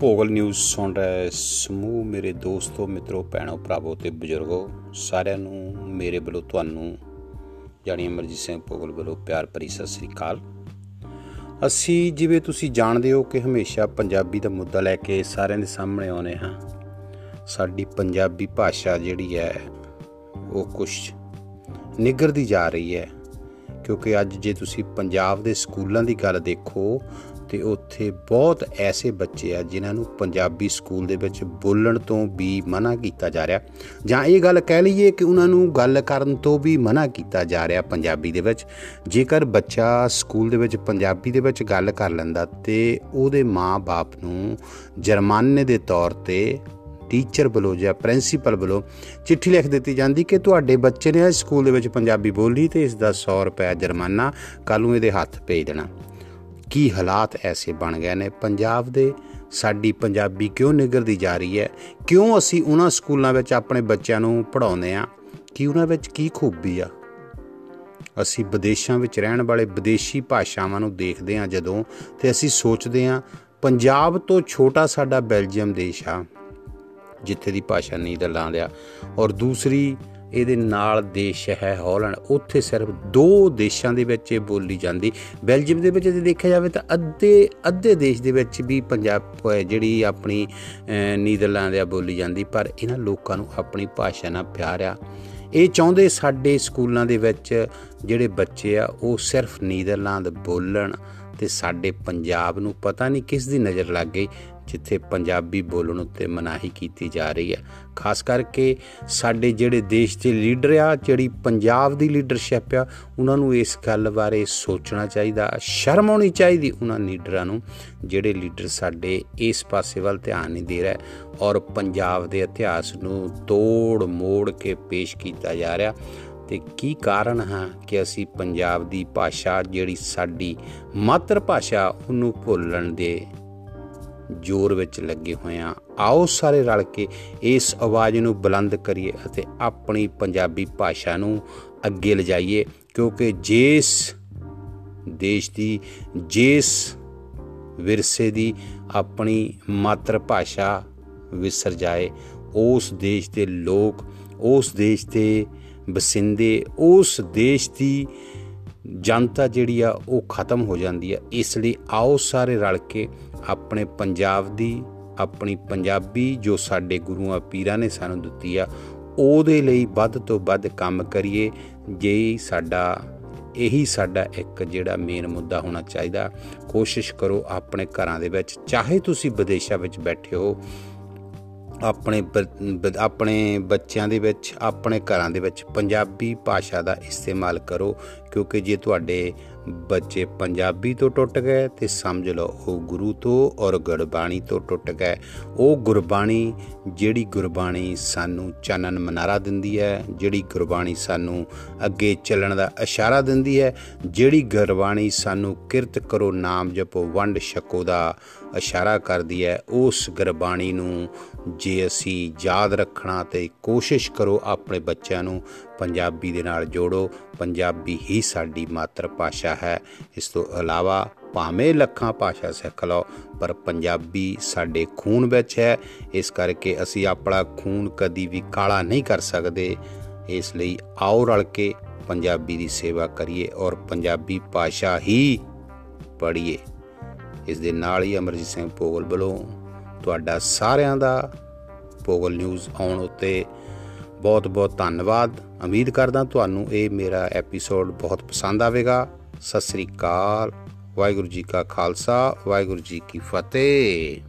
Bhogal news ਸੁਣ ਰਹੇ ਸਮੂਹ ਮੇਰੇ ਦੋਸਤੋ, ਮਿੱਤਰੋ, ਭੈਣੋ, ਭਰਾਵੋ ਤੇ ਬਜ਼ੁਰਗੋ, ਸਾਰਿਆਂ ਨੂੰ ਮੇਰੇ ਵੱਲੋਂ ਤੁਹਾਨੂੰ ਜਾਨੀ ਅਮਰਜੀਤ ਸਿੰਘ ਭੋਗਲ ਵੱਲੋਂ ਪਿਆਰ ਭਰੀ ਸਤਿ ਸ੍ਰੀ ਅਕਾਲ। ਅਸੀਂ ਜਿਵੇਂ ਤੁਸੀਂ ਜਾਣਦੇ ਹੋ ਕਿ ਹਮੇਸ਼ਾ ਪੰਜਾਬੀ ਦਾ ਮੁੱਦਾ ਲੈ ਕੇ ਸਾਰਿਆਂ ਦੇ ਸਾਹਮਣੇ ਆਉਨੇ ਹਾਂ, ਸਾਡੀ ਪੰਜਾਬੀ ਭਾਸ਼ਾ ਜਿਹੜੀ ਹੈ, ਉਹ ਕੁਝ ਨਿਗਰਦੀ ਜਾ ਰਹੀ ਹੈ। ਕਿਉਂਕਿ ਅੱਜ ਜੇ ਤੁਸੀਂ ਪੰਜਾਬ ਦੇ ਸਕੂਲਾਂ ਦੀ ਗੱਲ ਦੇਖੋ ਤੇ ਉੱਥੇ ਬਹੁਤ ਐਸੇ ਬੱਚੇ ਆ ਜਿਨ੍ਹਾਂ ਨੂੰ ਪੰਜਾਬੀ ਸਕੂਲ ਦੇ ਵਿੱਚ ਬੋਲਣ ਤੋਂ ਵੀ ਮਨਾ ਕੀਤਾ ਜਾ ਰਿਹਾ। ਜਾਂ ਇਹ ਗੱਲ ਕਹਿ ਲਈਏ ਕਿ ਉਹਨਾਂ ਨੂੰ ਗੱਲ ਕਰਨ ਤੋਂ ਵੀ ਮਨਾ ਕੀਤਾ ਜਾ ਰਿਹਾ ਪੰਜਾਬੀ ਦੇ ਵਿੱਚ। ਜੇਕਰ ਬੱਚਾ ਸਕੂਲ ਦੇ ਵਿੱਚ ਪੰਜਾਬੀ ਦੇ ਵਿੱਚ ਗੱਲ ਕਰ ਲੈਂਦਾ ਤੇ ਉਹਦੇ ਮਾਪੇ ਨੂੰ ਜੁਰਮਾਨੇ ਦੇ ਤੌਰ ਤੇ ਟੀਚਰ ਵੱਲੋਂ ਜਾਂ ਪ੍ਰਿੰਸੀਪਲ ਵੱਲੋਂ ਚਿੱਠੀ ਲਿਖ ਦਿੱਤੀ ਜਾਂਦੀ ਕਿ ਤੁਹਾਡੇ ਬੱਚੇ ਨੇ ਸਕੂਲ ਦੇ ਵਿੱਚ ਪੰਜਾਬੀ ਬੋਲੀ ਤੇ ਇਸ ਦਾ 100 ਰੁਪਏ ਜੁਰਮਾਨਾ ਕੱਲ ਨੂੰ ਇਹਦੇ ਹੱਥ ਭੇਜ ਦੇਣਾ। ਕੀ ਹਾਲਾਤ ਐਸੇ ਬਣ ਗਏ ਨੇ? ਪੰਜਾਬ ਦੇ ਸਾਡੀ ਪੰਜਾਬੀ ਕਿਉਂ ਨਿਗਰਦੀ ਜਾ ਰਹੀ ਹੈ? ਕਿਉਂ ਅਸੀਂ ਉਹਨਾਂ ਸਕੂਲਾਂ ਵਿੱਚ ਆਪਣੇ ਬੱਚਿਆਂ ਨੂੰ ਪੜਾਉਂਦੇ ਆ ਕਿ ਉਹਨਾਂ ਵਿੱਚ ਕੀ ਖੂਬੀ ਆ? ਅਸੀਂ ਵਿਦੇਸ਼ਾਂ ਵਿੱਚ ਰਹਿਣ ਵਾਲੇ ਵਿਦੇਸ਼ੀ ਭਾਸ਼ਾਵਾਂ ਨੂੰ ਦੇਖਦੇ ਆ ਜਦੋਂ ਤੇ ਅਸੀਂ ਸੋਚਦੇ ਆ ਪੰਜਾਬ ਤੋਂ ਛੋਟਾ ਸਾਡਾ ਬੈਲਜੀਅਮ ਦੇਸ਼ ਆ। ਜਿੱਥੇ ਦੀ ਭਾਸ਼ਾ ਨੀਦਰਲੈਂਡ ਆ ਔਰ ਦੂਸਰੀ, ਇਹਦੇ ਨਾਲ ਦੇਸ਼ ਹੈ ਹਾਲੈਂਡ ਉੱਥੇ ਸਿਰਫ ਦੋ ਦੇਸ਼ਾਂ ਦੇ ਵਿੱਚ ਇਹ ਬੋਲੀ ਜਾਂਦੀ। ਬੈਲਜੀਅਮ ਦੇ ਵਿੱਚ ਜੇ ਦੇਖਿਆ ਜਾਵੇ ਤਾਂ ਅੱਧੇ ਅੱਧੇ ਦੇਸ਼ ਦੇ ਵਿੱਚ ਵੀ ਪੰਜਾਬ ਜਿਹੜੀ ਆਪਣੀ ਨੀਦਰਲੈਂਡ ਆ ਬੋਲੀ ਜਾਂਦੀ, ਪਰ ਇਹਨਾਂ ਲੋਕਾਂ ਨੂੰ ਆਪਣੀ ਭਾਸ਼ਾ ਨਾਲ ਪਿਆਰ ਆ। ਇਹ ਚਾਹੁੰਦੇ ਸਾਡੇ ਸਕੂਲਾਂ ਦੇ ਵਿੱਚ ਜਿਹੜੇ ਬੱਚੇ ਆ, ਉਹ ਸਿਰਫ ਨੀਦਰਲੈਂਡ ਬੋਲਣ। ਤੇ ਸਾਡੇ ਪੰਜਾਬ ਨੂੰ ਪਤਾ ਨਹੀਂ ਕਿਸ ਦੀ ਨਜ਼ਰ ਲੱਗ ਗਈ, ਜਿੱਥੇ ਪੰਜਾਬੀ ਬੋਲਣ ਉੱਤੇ ਮਨਾਹੀ ਕੀਤੀ ਜਾ ਰਹੀ ਹੈ। ਖਾਸ ਕਰਕੇ ਸਾਡੇ ਜਿਹੜੇ ਦੇਸ਼ ਦੇ ਲੀਡਰ ਆ, ਜਿਹੜੀ ਪੰਜਾਬ ਦੀ ਲੀਡਰਸ਼ਿਪ ਆ, ਉਹਨਾਂ ਨੂੰ ਇਸ ਗੱਲ ਬਾਰੇ ਸੋਚਣਾ ਚਾਹੀਦਾ, ਸ਼ਰਮ ਆਉਣੀ ਚਾਹੀਦੀ ਉਹਨਾਂ ਲੀਡਰਾਂ ਨੂੰ, ਜਿਹੜੇ ਲੀਡਰ ਸਾਡੇ ਇਸ ਪਾਸੇ ਵੱਲ ਧਿਆਨ ਨਹੀਂ ਦੇ ਰਹੇ ਔਰ ਪੰਜਾਬ ਦੇ ਇਤਿਹਾਸ ਨੂੰ ਤੋੜ ਮੋੜ ਕੇ ਪੇਸ਼ ਕੀਤਾ ਜਾ ਰਿਹਾ। ਤੇ ਕੀ ਕਾਰਨ ਹੈ ਕਿ ਅਸੀਂ ਪੰਜਾਬ ਦੀ ਭਾਸ਼ਾ ਜਿਹੜੀ ਸਾਡੀ ਮਾਤਰ ਭਾਸ਼ਾ, ਉਹਨੂੰ ਭੁੱਲਣ ਦੇ ਜ਼ੋਰ ਵਿੱਚ ਲੱਗੇ ਹੋਏ ਆ ਆਓ ਸਾਰੇ ਰਲ ਕੇ ਇਸ ਆਵਾਜ਼ ਨੂੰ ਬੁਲੰਦ ਕਰੀਏ ਅਤੇ ਆਪਣੀ ਪੰਜਾਬੀ ਭਾਸ਼ਾ ਨੂੰ ਅੱਗੇ ਲਿਜਾਈਏ, ਕਿਉਂਕਿ ਜਿਸ ਦੇਸ਼ ਦੀ, ਜਿਸ ਵਿਰਸੇ ਦੀ ਆਪਣੀ ਮਾਤਰ ਭਾਸ਼ਾ ਵਿਸਰ ਜਾਏ, ਉਸ ਦੇਸ਼ ਦੇ ਲੋਕ, ਉਸ ਦੇਸ਼ ਦੇ ਬਸਿੰਦੇ, ਉਸ ਦੇਸ਼ ਦੀ ਜਨਤਾ ਜਿਹੜੀ ਆ, ਉਹ ਖਤਮ ਹੋ ਜਾਂਦੀ ਆ। ਇਸ ਲਈ ਆਓ ਸਾਰੇ ਰਲ ਕੇ ਆਪਣੇ ਪੰਜਾਬ ਦੀ, ਆਪਣੀ ਪੰਜਾਬੀ ਜੋ ਸਾਡੇ ਗੁਰੂਆਂ, ਪੀਰਾਂ ਨੇ ਸਾਨੂੰ ਦਿੱਤੀ ਆ, ਉਹਦੇ ਲਈ ਵੱਧ ਤੋਂ ਵੱਧ ਕੰਮ ਕਰੀਏ। ਜੇ ਸਾਡਾ, ਇਹੀ ਸਾਡਾ ਇੱਕ ਜਿਹੜਾ ਮੇਨ ਮੁੱਦਾ ਹੋਣਾ ਚਾਹੀਦਾ, ਕੋਸ਼ਿਸ਼ ਕਰੋ ਆਪਣੇ ਘਰਾਂ ਦੇ ਵਿੱਚ, ਚਾਹੇ ਤੁਸੀਂ ਵਿਦੇਸ਼ਾਂ ਵਿੱਚ ਬੈਠੇ ਹੋ ਆਪਣੇ ਆਪਣੇ ਬੱਚਿਆਂ ਦੇ ਵਿੱਚ, ਆਪਣੇ ਘਰਾਂ ਦੇ ਵਿੱਚ ਪੰਜਾਬੀ ਭਾਸ਼ਾ ਦਾ ਇਸਤੇਮਾਲ ਕਰੋ, ਕਿਉਂਕਿ ਜੇ ਤੁਹਾਡੇ ਬੱਚੇ ਪੰਜਾਬੀ ਤੋਂ ਟੁੱਟ ਗਏ, ਤੇ ਸਮਝ ਲਓ, ਉਹ ਗੁਰੂ ਤੋਂ ਔਰ ਗੁਰਬਾਣੀ ਤੋਂ ਟੁੱਟ ਗਏ। ਉਹ ਗੁਰਬਾਣੀ ਜਿਹੜੀ ਗੁਰਬਾਣੀ ਸਾਨੂੰ ਚਾਨਣ ਮਨਾਰਾ ਦਿੰਦੀ ਹੈ, ਜਿਹੜੀ ਗੁਰਬਾਣੀ ਸਾਨੂੰ ਅੱਗੇ ਚੱਲਣ ਦਾ ਇਸ਼ਾਰਾ ਦਿੰਦੀ ਹੈ, ਜਿਹੜੀ ਗੁਰਬਾਣੀ ਸਾਨੂੰ ਕਿਰਤ ਕਰੋ, ਨਾਮ ਜਪੋ, ਵੰਡ ਛਕੋ ਦਾ ਇਸ਼ਾਰਾ ਕਰਦੀ ਹੈ, ਉਸ ਗੁਰਬਾਣੀ ਨੂੰ ਜੇ ਅਸੀਂ ਯਾਦ ਰੱਖਣਾ ਤੇ ਕੋਸ਼ਿਸ਼ ਕਰੋ ਆਪਣੇ ਬੱਚਿਆਂ ਨੂੰ ਪੰਜਾਬੀ ਦੇ ਨਾਲ ਜੋੜੋ। ਪੰਜਾਬੀ ਹੀ ਸਾਡੀ ਮਾਤਰ ਭਾਸ਼ਾ ਹੈ। ਇਸ ਤੋਂ ਇਲਾਵਾ ਭਾਵੇਂ ਲੱਖਾਂ ਭਾਸ਼ਾ ਸਿੱਖ ਲਓ, ਪਰ ਪੰਜਾਬੀ ਸਾਡੇ ਖੂਨ ਵਿੱਚ ਹੈ। ਇਸ ਕਰਕੇ ਅਸੀਂ ਆਪਣਾ ਖੂਨ ਕਦੀ ਵੀ ਕਾਲਾ ਨਹੀਂ ਕਰ ਸਕਦੇ। ਇਸ ਲਈ ਆਓ ਰਲ ਕੇ ਪੰਜਾਬੀ ਦੀ ਸੇਵਾ ਕਰੀਏ ਔਰ ਪੰਜਾਬੀ ਭਾਸ਼ਾ ਹੀ ਪੜ੍ਹੀਏ। ਇਸ ਦੇ ਨਾਲ ਹੀ ਅਮਰਜੀਤ ਸਿੰਘ ਪੋਗਲ ਵੱਲੋਂ ਤੁਹਾਡਾ ਸਾਰਿਆਂ ਦਾ ਪੋਗਲ ਨਿਊਜ਼ ਆਉਣ ਉੱਤੇ ਬਹੁਤ-ਬਹੁਤ ਧੰਨਵਾਦ। ਉਮੀਦ ਕਰਦਾ ਤੁਹਾਨੂੰ ਇਹ ਮੇਰਾ ਐਪੀਸੋਡ ਬਹੁਤ ਪਸੰਦ ਆਵੇਗਾ। ਸਤਿ ਸ੍ਰੀ ਅਕਾਲ। ਵਾਹਿਗੁਰੂ ਜੀ ਕਾ ਖਾਲਸਾ। ਵਾਹਿਗੁਰੂ ਜੀ ਕੀ ਫਤਿਹ।